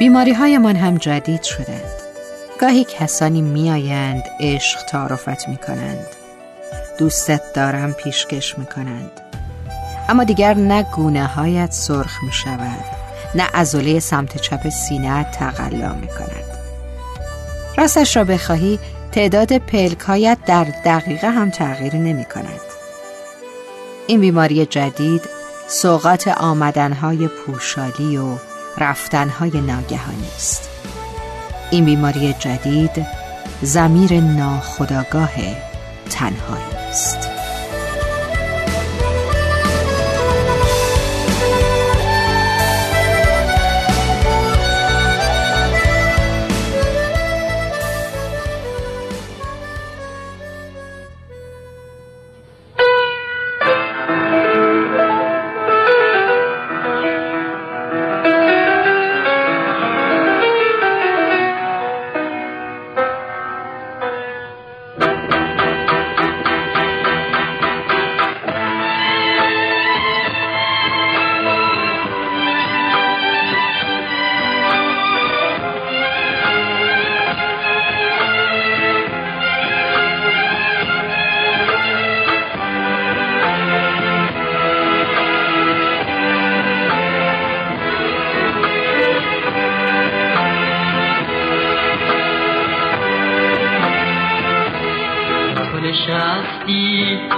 بیماری های من هم جدید شدند گاهی کسانی میآیند عشق تعارفت می کنند دوستت دارم پیشکش می کنند اما دیگر نه گونه هایت سرخ می شود نه ازوله سمت چپ سینه تقلا می کند راستش را بخواهی تعداد پلکایت در دقیقه هم تغییر نمی کند این بیماری جدید سوقات آمدنهای پوشالی و رفتنهای ناگهانی است. این بیماری جدید زمیر ناخداگاه تنهایی است.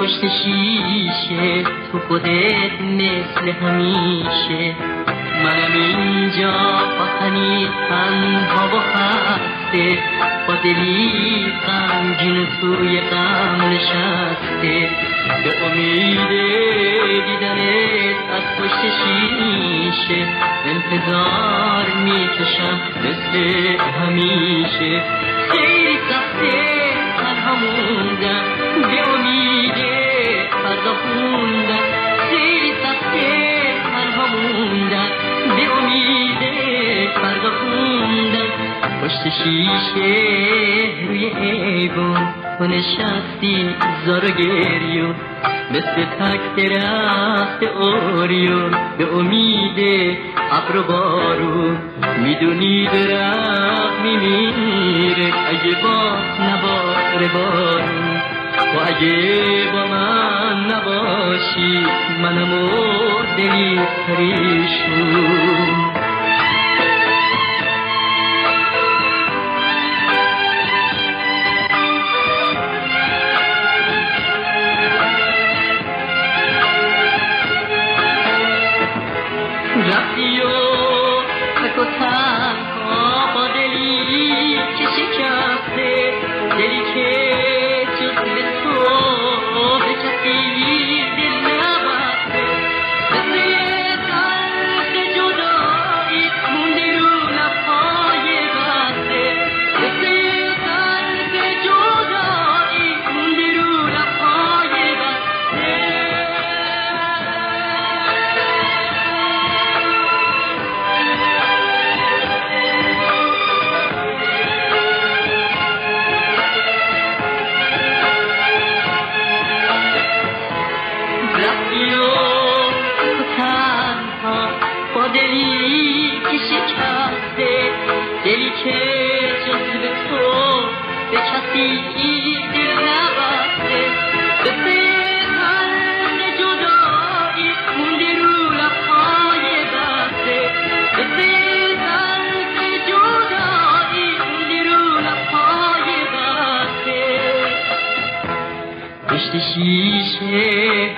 پشت شیشه تو خودت مثل همیشه. منم اینجا پاکنی تنها و خسته با دلی غمگین توی غم نشسته. به امید دیدنت از پشت شیشه انتظار می‌کشم مثل همیشه. خیلی سخته تنها موندم. به امید پشت شیشه روی ایوان تو نشستی زار و گریون مثل تک درخت اوریون به امید ابر و بارون می‌دونی درخت میمیره. اگه با نباره بارون و اگه با من نباشی منم دلی پریشون. شیشه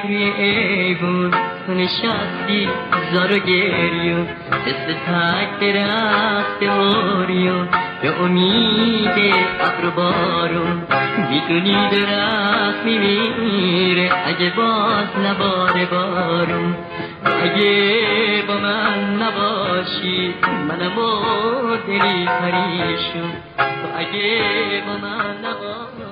روی ایوون نشستی زار و گریون مثل تک درخت اوریون به امید ابر بارون می‌دونی درخت میمیره اگه باز نباره بارون اگه با من نباشی. منم و دلی پریشون. تو اگه با من نباشی